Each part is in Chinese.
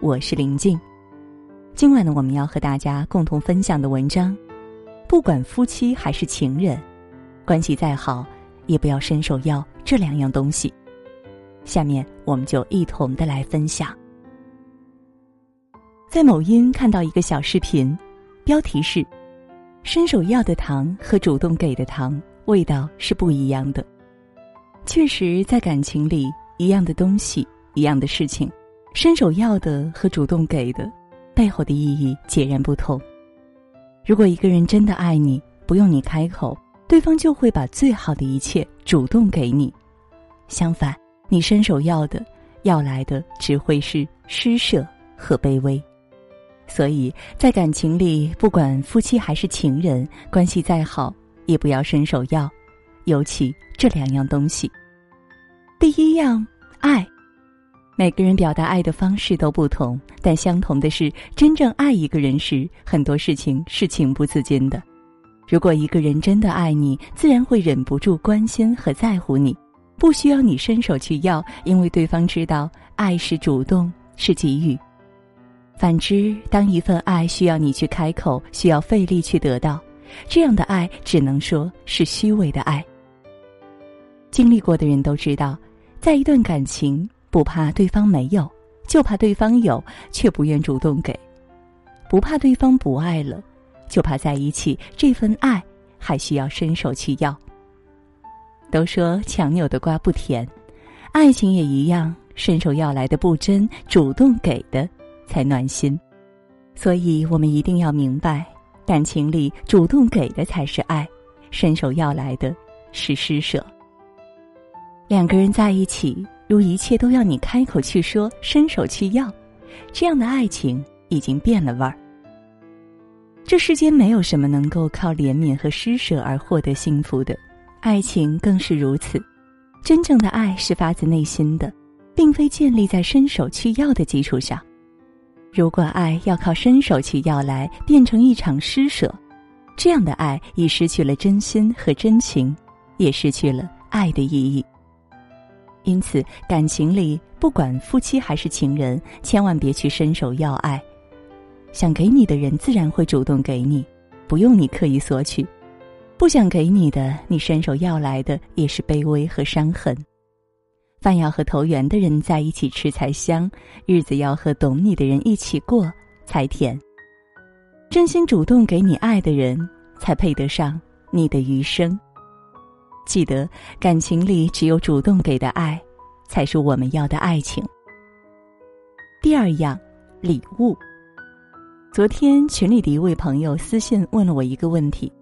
我是林静。今晚呢，我们要和大家共同分享的文章，不管夫妻还是情人，关系再好，也不要伸手要这两样东西。下面我们就一同的来分享。在某音看到一个小视频，标题是“伸手要的糖和主动给的糖味道是不一样的”。确实，在感情里，一样的东西，一样的事情，伸手要的和主动给的，背后的意义截然不同。如果一个人真的爱你，不用你开口，对方就会把最好的一切主动给你。相反，你伸手要的，要来的只会是施舍和卑微。所以在感情里，不管夫妻还是情人，关系再好，也不要伸手要，尤其这两样东西。第一样，爱。每个人表达爱的方式都不同，但相同的是，真正爱一个人时，很多事情是情不自禁的。如果一个人真的爱你，自然会忍不住关心和在乎你，不需要你伸手去要，因为对方知道爱是主动，是给予。反之，当一份爱需要你去开口，需要费力去得到，这样的爱只能说是虚伪的爱。经历过的人都知道，在一段感情，不怕对方没有，就怕对方有却不愿主动给；不怕对方不爱了，就怕在一起这份爱还需要伸手去要。都说强扭的瓜不甜，爱情也一样，伸手要来的不真，主动给的。才暖心，所以我们一定要明白，感情里主动给的才是爱，伸手要来的是施舍。两个人在一起，如一切都要你开口去说，伸手去要，这样的爱情已经变了味儿。这世间没有什么能够靠怜悯和施舍而获得幸福的，爱情更是如此。真正的爱是发自内心的，并非建立在伸手去要的基础上。如果爱要靠伸手去要来，变成一场施舍，这样的爱已失去了真心和真情，也失去了爱的意义。因此，感情里不管夫妻还是情人，千万别去伸手要爱。想给你的人自然会主动给你，不用你刻意索取；不想给你的，你伸手要来的也是卑微和伤痕。饭要和投缘的人在一起吃才香，日子要和懂你的人一起过才甜。真心主动给你爱的人，才配得上你的余生。记得，感情里只有主动给的爱，才是我们要的爱情。第二样，礼物。昨天群里的一位朋友私信问了我一个问题：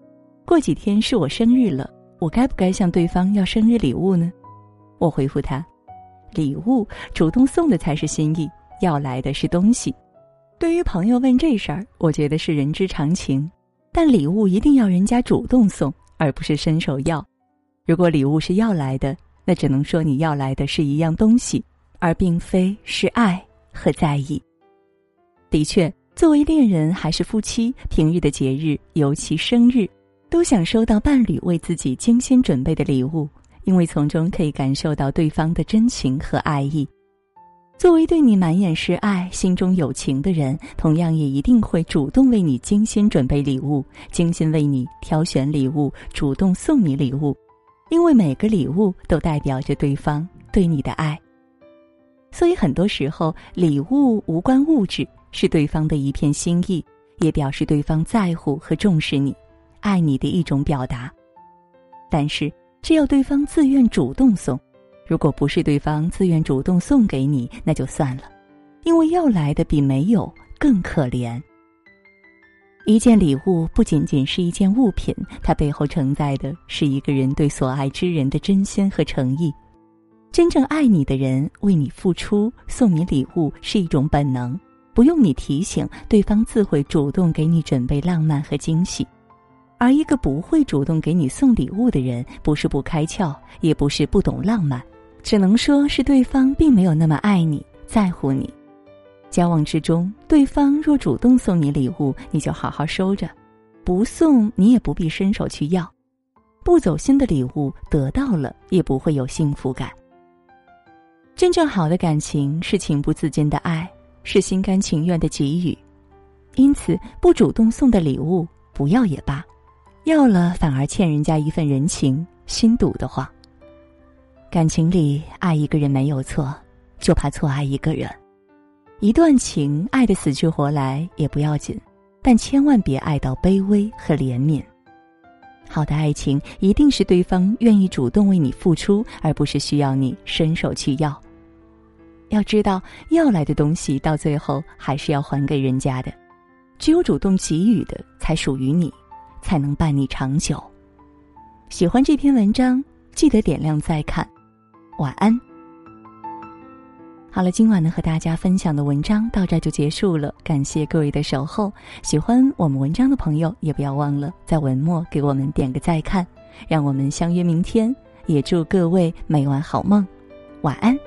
过几天是我生日了，我该不该向对方要生日礼物呢？我回复他。礼物主动送的才是心意，要来的是东西。对于朋友问这事儿，我觉得是人之常情。但礼物一定要人家主动送，而不是伸手要。如果礼物是要来的，那只能说你要来的是一样东西，而并非是爱和在意。的确，作为恋人还是夫妻，平日的节日，尤其生日，都想收到伴侣为自己精心准备的礼物。因为从中可以感受到对方的真情和爱意。作为对你满眼是爱、心中有情的人，同样也一定会主动为你精心准备礼物，精心为你挑选礼物，主动送你礼物。因为每个礼物都代表着对方对你的爱。所以很多时候，礼物无关物质，是对方的一片心意，也表示对方在乎和重视你、爱你的一种表达。但是。只要对方自愿主动送，如果不是对方自愿主动送给你，那就算了，因为要来的比没有更可怜。一件礼物不仅仅是一件物品，它背后承载的是一个人对所爱之人的真心和诚意。真正爱你的人为你付出，送你礼物是一种本能，不用你提醒，对方自会主动给你准备浪漫和惊喜。而一个不会主动给你送礼物的人，不是不开窍，也不是不懂浪漫，只能说是对方并没有那么爱你，在乎你。交往之中，对方若主动送你礼物，你就好好收着；不送，你也不必伸手去要。不走心的礼物得到了，也不会有幸福感。真正好的感情是情不自禁的爱，是心甘情愿的给予，因此不主动送的礼物不要也罢，要了反而欠人家一份人情，心堵得慌。感情里爱一个人没有错，就怕错爱一个人。一段情爱的死去活来也不要紧，但千万别爱到卑微和怜悯。好的爱情一定是对方愿意主动为你付出，而不是需要你伸手去要。要知道，要来的东西到最后还是要还给人家的，只有主动给予的才属于你，才能伴你长久。喜欢这篇文章，记得点亮再看。晚安。好了，今晚呢和大家分享的文章到这就结束了，感谢各位的守候。喜欢我们文章的朋友，也不要忘了在文末给我们点个再看，让我们相约明天。也祝各位每晚好梦，晚安。